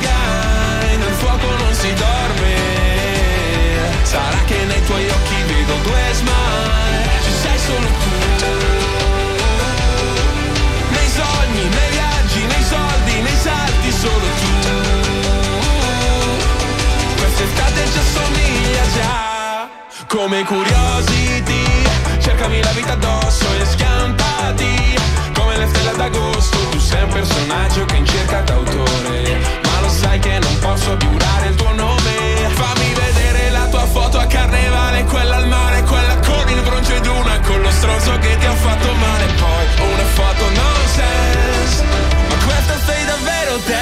Speaker 9: dorme Sarà che nei tuoi occhi vedo due smile. Ci sei solo tu. Nei sogni, nei viaggi, nei soldi, nei salti Solo tu. Quest'estate ci assomiglia già. Come curiosity Cercami la vita addosso e schiantati. Come le stelle d'agosto Tu sei un personaggio che in cerca d'autore sai che non posso più dare il tuo nome. Fammi vedere la tua foto a carnevale Quella al mare, quella con il broncio ed una Con lo stronzo che ti ha fatto male. Poi una foto non Ma questa sei davvero te?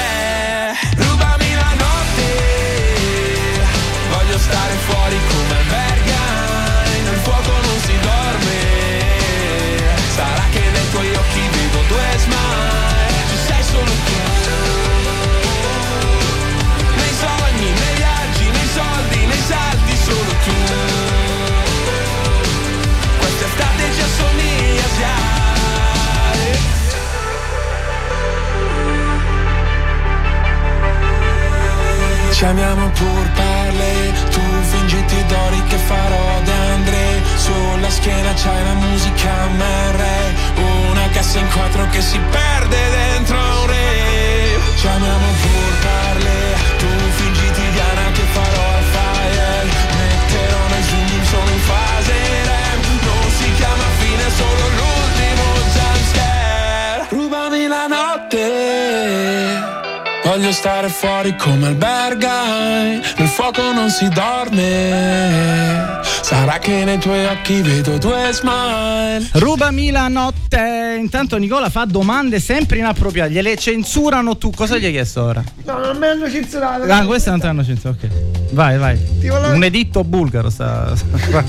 Speaker 9: Come il Berghain Nel fuoco non si dorme Sarà che nei tuoi occhi vedo due smile
Speaker 1: Rubami la notte. Intanto Nicola fa domande sempre inappropriate. Gliele censurano tu. Cosa gli hai chiesto ora?
Speaker 2: No, non me l'hanno censurato.
Speaker 1: Ah, queste non te l'hanno censurato. Ok. Vai, vai.
Speaker 2: Ti volevo-
Speaker 1: Un editto bulgaro sta. sta-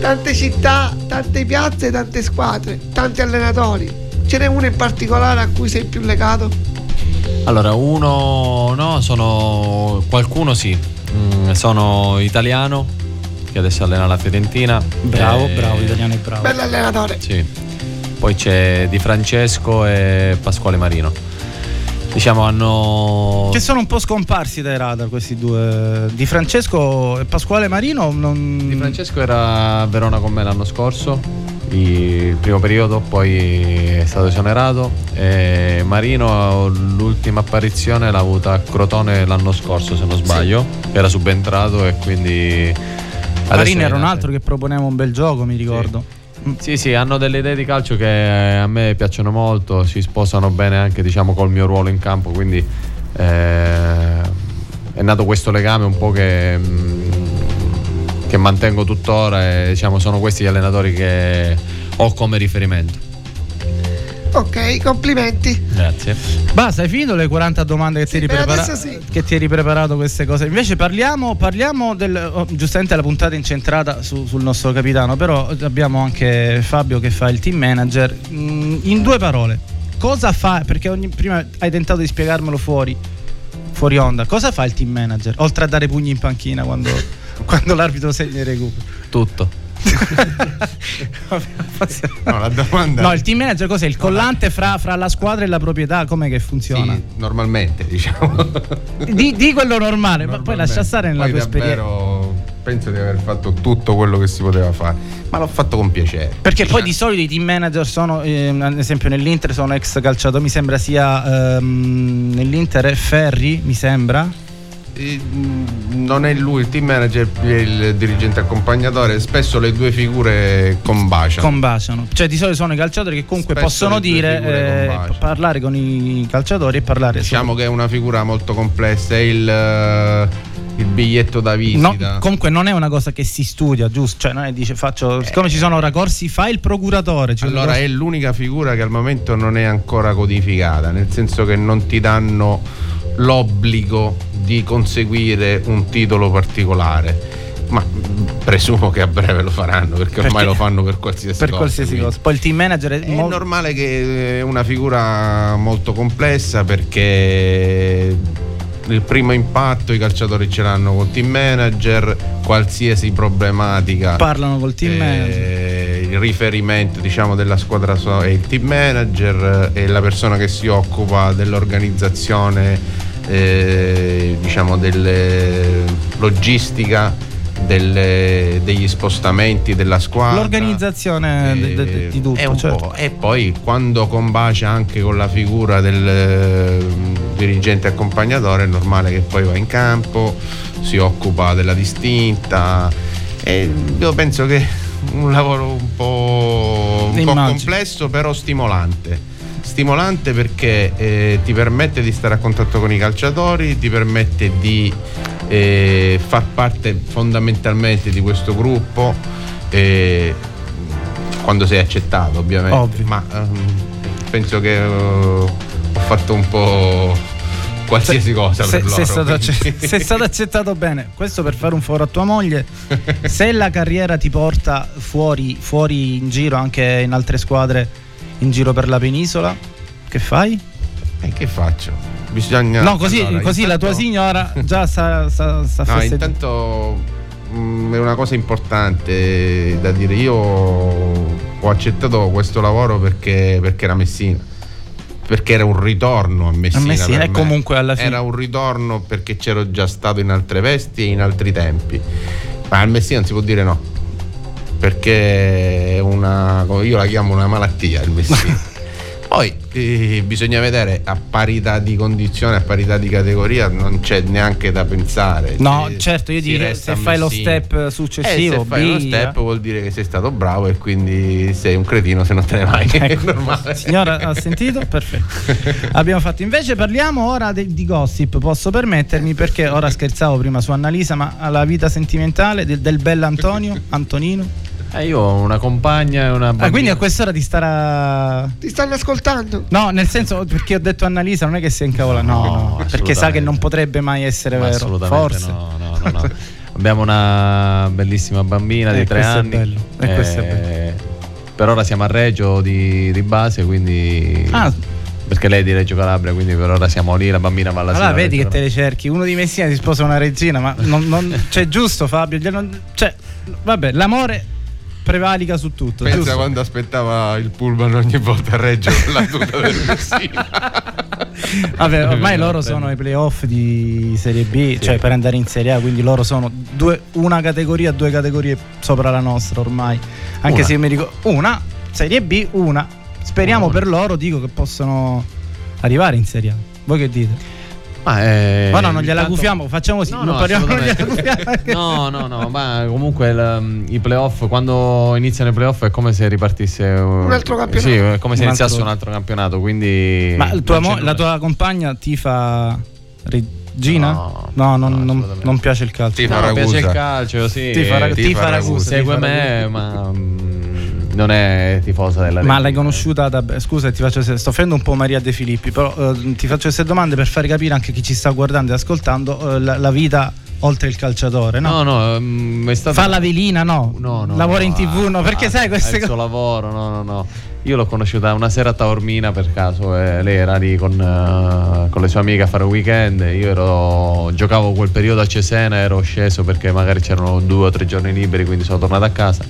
Speaker 2: Tante città, tante piazze, tante squadre, tanti allenatori. Ce n'è uno in particolare a cui sei più legato?
Speaker 3: Allora, uno no, sono qualcuno sì. Mm, sono italiano che adesso allena la Fiorentina.
Speaker 1: Bravo,
Speaker 3: Eh,
Speaker 1: bravo, italiano è bravo.
Speaker 2: Bello allenatore.
Speaker 3: Sì. Poi c'è Di Francesco e Pasquale Marino. Diciamo hanno
Speaker 1: Che sono un po' scomparsi dai radar questi due. Di Francesco e Pasquale Marino. Non...
Speaker 3: Di Francesco era a Verona con me l'anno scorso, il primo periodo, poi è stato esonerato. E Marino l'ultima apparizione l'ha avuta a Crotone l'anno scorso, se non sbaglio. Era subentrato e quindi.
Speaker 1: Marino era un altro che proponeva un bel gioco, mi ricordo.
Speaker 3: Sì, sì, hanno delle idee di calcio che a me piacciono molto, si sposano bene anche diciamo col mio ruolo in campo, quindi eh, è nato questo legame un po' che, mm, che mantengo tuttora e diciamo sono questi gli allenatori che ho come riferimento.
Speaker 2: Ok, complimenti.
Speaker 3: Grazie.
Speaker 1: Basta, hai finito le 40 domande che, ti, eri prepara-
Speaker 2: sì.
Speaker 1: che ti eri preparato queste cose. Invece parliamo, parliamo del. oh, giustamente la puntata è incentrata su- sul nostro capitano, però abbiamo anche Fabio che fa il team manager. Mm, in due parole, cosa fa? Perché ogni- prima hai tentato di spiegarmelo fuori, fuori onda. Cosa fa il team manager? Oltre a dare pugni in panchina quando, quando l'arbitro segna il recupero.
Speaker 3: Tutto.
Speaker 4: No, la domanda
Speaker 1: No, il team manager cos'è? Il collante fra, fra la squadra e la proprietà? Com'è che funziona?
Speaker 4: Sì, normalmente, diciamo.
Speaker 1: Di, di quello normale, ma poi lascia stare nella
Speaker 4: Poi
Speaker 1: tua esperienza.
Speaker 4: davvero penso di aver fatto tutto quello che si poteva fare, ma l'ho fatto con piacere.
Speaker 1: Perché poi di solito i team manager sono, ehm, ad esempio nell'Inter sono ex calciatori, mi sembra sia ehm, nell'Inter è Ferri, mi sembra.
Speaker 4: Eh, mh, Non è lui il team manager, è il dirigente accompagnatore, spesso le due figure combaciano.
Speaker 1: Combaciano. Cioè di solito sono i calciatori che comunque
Speaker 4: Spesso
Speaker 1: possono dire, eh, parlare con i calciatori e parlare
Speaker 4: diciamo
Speaker 1: su-
Speaker 4: che è una figura molto complessa, è il, eh, il biglietto da
Speaker 1: No,
Speaker 4: visita.
Speaker 1: comunque non è una cosa che si studia, giusto? Cioè, non è dice faccio. Siccome ci sono ora corsi, fai il procuratore. ci sono
Speaker 4: Allora è l'unica figura che al momento non è ancora codificata, nel senso che non ti danno l'obbligo di conseguire un titolo particolare. Ma mh, presumo che a breve lo faranno, perché ormai
Speaker 1: Perché-
Speaker 4: lo fanno per qualsiasi
Speaker 1: per
Speaker 4: cosa.
Speaker 1: qualsiasi cosa. Poi il team manager è,
Speaker 4: È
Speaker 1: mo-
Speaker 4: normale che è una figura molto complessa perché il primo impatto i calciatori ce l'hanno col team manager, qualsiasi problematica
Speaker 1: parlano col team
Speaker 4: eh,
Speaker 1: manager.
Speaker 4: il riferimento diciamo della squadra è il team manager è la persona che si occupa dell'organizzazione eh, diciamo delle logistica delle- degli spostamenti della squadra
Speaker 1: L'organizzazione de- de- de- di tutto. certo.
Speaker 4: po'. e poi quando combacia anche con la figura del eh, dirigente accompagnatore è normale che poi va in campo si occupa della distinta e io penso che un lavoro un po', un po' complesso però stimolante stimolante perché eh, ti permette di stare a contatto con i calciatori ti permette di eh, far parte fondamentalmente di questo gruppo eh, quando sei accettato ovviamente
Speaker 1: Ovvio.
Speaker 4: ma ehm, penso che eh, ho fatto un po' qualsiasi cosa
Speaker 1: se,
Speaker 4: per loro
Speaker 1: se stato
Speaker 4: quindi-
Speaker 1: se è stato accettato bene, questo per fare un foro a tua moglie. se la carriera ti porta fuori, fuori in giro, anche in altre squadre, in giro per la penisola, che fai?
Speaker 4: E che faccio? Bisogna
Speaker 1: no, così,
Speaker 4: allora,
Speaker 1: così la tua
Speaker 4: intanto-
Speaker 1: signora già sa, sa, sa
Speaker 4: No, intanto mm, è una cosa importante da dire. Io ho accettato questo lavoro perché, perché era Messina. perché era un ritorno a Messina.
Speaker 1: A Messina, e comunque alla fine-
Speaker 4: Era un ritorno perché c'ero già stato in altre vesti e in altri tempi. Ma al Messina non si può dire no. Perché è una. io la chiamo una malattia il Messina. Poi eh, bisogna vedere a parità di condizione, a parità di categoria, non c'è neanche da pensare.
Speaker 1: No,
Speaker 4: Si-
Speaker 1: certo, io direi se fai lo step successivo,
Speaker 4: Eh, se fai
Speaker 1: via.
Speaker 4: step vuol dire che sei stato bravo e quindi sei un cretino se non te ne vai.
Speaker 1: Ecco. Signora, ha sentito? Perfetto. Abbiamo fatto invece parliamo ora de- di gossip, posso permettermi perché ora scherzavo prima su Annalisa, ma alla vita sentimentale del, del bell'Antonio, Antonino.
Speaker 3: Eh, io ho una compagna e una bambina.
Speaker 1: Ah, quindi a quest'ora ti starà
Speaker 2: Ti stanno ascoltando?
Speaker 1: No, nel senso perché ho detto Annalisa, non è che si incavola, no,
Speaker 3: No,
Speaker 1: no, perché sa che non potrebbe mai essere
Speaker 3: Ma
Speaker 1: vero.
Speaker 3: assolutamente
Speaker 1: Forse.
Speaker 3: no, no, no, no. Abbiamo una bellissima bambina
Speaker 1: Eh,
Speaker 3: di tre
Speaker 1: questo è
Speaker 3: anni.
Speaker 1: bello, e questo è
Speaker 3: Eh, Per ora siamo a Reggio di, di base, quindi.
Speaker 1: Ah.
Speaker 3: Perché lei è di Reggio Calabria, quindi per ora siamo lì, la bambina va alla
Speaker 1: Allora vedi che te le cerchi, uno di Messina si sposa una regina, ma non, non- cioè giusto Fabio, non- cioè, vabbè, l'amore prevalica su tutto,
Speaker 4: Pensa
Speaker 1: giusto?
Speaker 4: quando aspettava il pullman ogni volta a Reggio la tuta del Messina.
Speaker 1: Vabbè, ormai loro sono i playoff di Serie B, cioè per andare in Serie A, quindi loro sono due- una categoria, due categorie sopra la nostra ormai. Anche
Speaker 3: Una.
Speaker 1: se mi ricordo una Serie B, una. Speriamo
Speaker 3: Una.
Speaker 1: per loro, dico che possono arrivare in Serie A. Voi che dite?
Speaker 3: Ma, eh,
Speaker 1: Ma no, non gliela
Speaker 3: intanto-
Speaker 1: gufiamo, facciamo così,
Speaker 3: No,
Speaker 1: non
Speaker 3: no,
Speaker 1: parliamo.
Speaker 3: No, no, no, ma comunque il, i playoff, quando iniziano i playoff è come se ripartisse un,
Speaker 2: altro campionato.
Speaker 3: Sì, è come se
Speaker 1: Un
Speaker 3: iniziasse
Speaker 1: altro-
Speaker 3: un altro campionato, quindi...
Speaker 1: Ma tua mo- la tua compagna tifa Regina?
Speaker 3: No,
Speaker 1: No, non,
Speaker 3: no,
Speaker 1: non- non piace il calcio.
Speaker 4: Tifa
Speaker 3: No,
Speaker 4: Ragusa.
Speaker 3: piace il calcio, sì.
Speaker 1: Tifa Ra-
Speaker 3: eh,
Speaker 1: tifa Ragusa,
Speaker 3: Segue
Speaker 1: tifa
Speaker 3: me, ma mm, non è tifosa della
Speaker 1: Ma
Speaker 3: Reggio.
Speaker 1: l'hai conosciuta da. Scusa, ti faccio, sto facendo un po' Maria De Filippi, però eh, ti faccio queste domande per fare capire anche chi ci sta guardando e ascoltando eh, la, la vita oltre il calciatore, no?
Speaker 3: No, no, è stato...
Speaker 1: Fa la velina, no?
Speaker 3: No, no.
Speaker 1: Lavora
Speaker 3: no,
Speaker 1: in tv, no?
Speaker 3: ah,
Speaker 1: Perché
Speaker 3: ah,
Speaker 1: sai queste
Speaker 3: è il
Speaker 1: cose.
Speaker 3: suo lavoro, no, no, no. Io l'ho conosciuta una sera a Taormina per caso, e lei era lì con, eh, con le sue amiche a fare un weekend. Io ero, giocavo quel periodo a Cesena, ero sceso perché magari c'erano due o tre giorni liberi, quindi sono tornato a casa.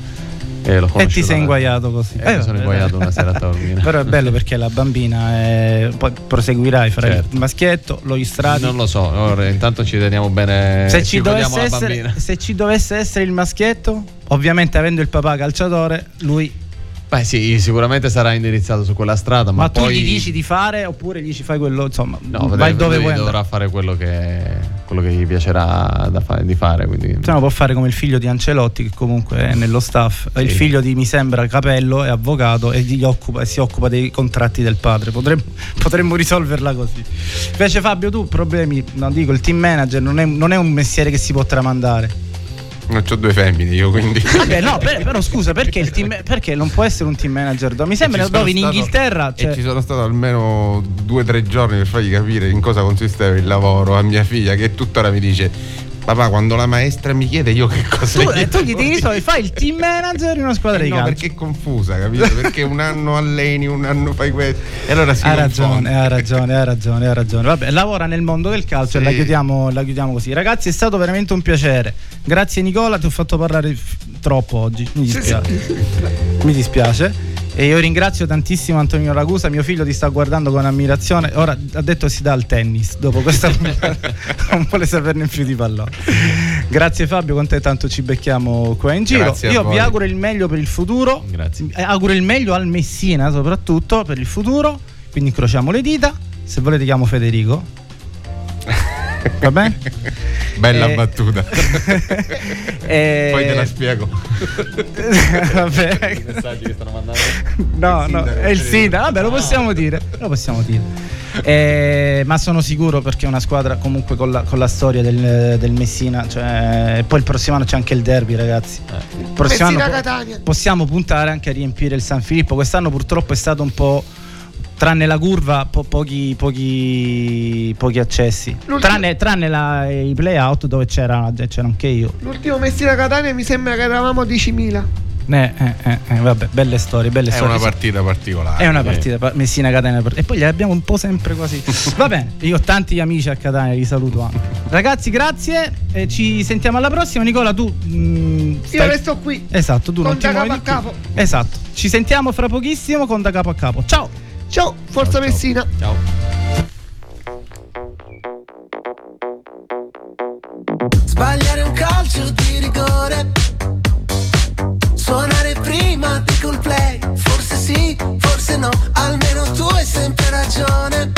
Speaker 3: E, l'ho
Speaker 1: E ti sei inguaiato così.
Speaker 3: Eh, mi sono
Speaker 1: vabbè,
Speaker 3: inguaiato una sera a Taormina.
Speaker 1: Però è bello perché la bambina è- poi proseguirai, farai
Speaker 3: Certo.
Speaker 1: il maschietto, lo istradi.
Speaker 3: Non lo so, ora, intanto ci teniamo bene.
Speaker 1: se, ci
Speaker 3: la
Speaker 1: essere, se ci dovesse essere il maschietto, ovviamente avendo il papà calciatore, lui.
Speaker 3: Beh, sì, sicuramente sarà indirizzato su quella strada, ma,
Speaker 1: Ma, tu
Speaker 3: poi
Speaker 1: gli dici di fare oppure gli ci fai quello, insomma,
Speaker 3: No,
Speaker 1: vai
Speaker 3: vai
Speaker 1: dove vuoi
Speaker 3: dovrà fare quello che, quello che gli piacerà da fa- di fare. Quindi...
Speaker 1: Se no può fare come il figlio di Ancelotti che comunque è nello staff. Il
Speaker 3: Sì.
Speaker 1: figlio di mi sembra Capello è avvocato e, gli occupa- e si occupa dei contratti del padre. Potremmo, potremmo risolverla così. Invece Fabio tu problemi, no, dico il team manager non è, non è un mestiere che si può tramandare.
Speaker 4: Non ho due femmine io quindi.
Speaker 1: Vabbè no, per- però scusa perché, il team, perché non può essere un team manager? Mi sembra dove in
Speaker 4: stato-
Speaker 1: Inghilterra... Cioè,
Speaker 4: ci sono stato almeno due o tre giorni per fargli capire in cosa consisteva il lavoro a mia figlia che tuttora mi dice papà quando la maestra mi chiede io che cosa
Speaker 1: tu,
Speaker 4: gli
Speaker 1: e tu gli devi
Speaker 4: dire?"
Speaker 1: risolvere, fai il team manager in una squadra
Speaker 4: Eh
Speaker 1: di
Speaker 4: no,
Speaker 1: calcio.
Speaker 4: perché è confusa, capito? Perché un anno alleni, un anno fai questo. E allora si
Speaker 1: Ha ragione, ha ragione, ha ragione, ha ragione. Vabbè, lavora nel mondo del calcio e
Speaker 4: Sì.
Speaker 1: la chiudiamo, la chiudiamo così. Ragazzi, è stato veramente un piacere. Grazie Nicola, ti ho fatto parlare troppo oggi. Mi dispiace. Mi dispiace. E io ringrazio tantissimo Antonio Ragusa, mio figlio ti sta guardando con ammirazione. Ora ha detto si dà al tennis. Dopo questa non vuole saperne più di pallone. Grazie Fabio, con te tanto ci becchiamo qua in giro.
Speaker 4: Grazie
Speaker 1: io vi auguro il meglio per il futuro.
Speaker 3: Grazie.
Speaker 1: Eh, auguro il meglio al Messina soprattutto per il futuro. Quindi incrociamo le dita. Se volete chiamo Federico. Va bene?
Speaker 4: Bella
Speaker 1: Eh,
Speaker 4: battuta.
Speaker 1: Eh,
Speaker 4: Poi te la spiego.
Speaker 1: Vabbè.
Speaker 3: I messaggi che stanno mandando.
Speaker 1: No,
Speaker 4: Il
Speaker 1: no, è il
Speaker 4: Federico.
Speaker 1: sindaco. Vabbè, lo possiamo dire. Lo possiamo dire. Eh, ma sono sicuro perché è una squadra comunque con la, con la storia del, del Messina. Cioè, e poi il prossimo anno c'è anche il derby, ragazzi. Il prossimo
Speaker 2: Messina
Speaker 1: anno po- possiamo puntare anche a riempire il San Filippo. Quest'anno purtroppo è stato un po'. Tranne la curva, po- pochi, pochi, pochi accessi.
Speaker 2: L'ultimo-
Speaker 1: Tranne, tranne la- i playout dove c'era, c'era anche io.
Speaker 2: L'ultimo Messina Catania mi sembra che eravamo 10.000.
Speaker 1: Eh, eh, eh, eh, vabbè, belle storie, belle
Speaker 4: È
Speaker 1: storie.
Speaker 4: una partita particolare.
Speaker 1: È una partita, pa- Messina Catania e poi li abbiamo un po' sempre quasi. Va bene, io ho tanti amici a Catania, li saluto anche. Ragazzi, grazie e ci sentiamo alla prossima. Nicola, tu mm,
Speaker 2: Io resto qui.
Speaker 1: Esatto, tu
Speaker 2: Con
Speaker 1: non ti
Speaker 2: da
Speaker 1: muovi
Speaker 2: capo a capo.
Speaker 1: Esatto. Ci sentiamo fra pochissimo con da capo a capo. Ciao.
Speaker 2: Ciao, forza
Speaker 3: ciao,
Speaker 2: Messina.
Speaker 3: ciao.
Speaker 10: Sbagliare un calcio di rigore. Suonare prima di colplay. Forse sì, forse no. Almeno tu hai sempre ragione.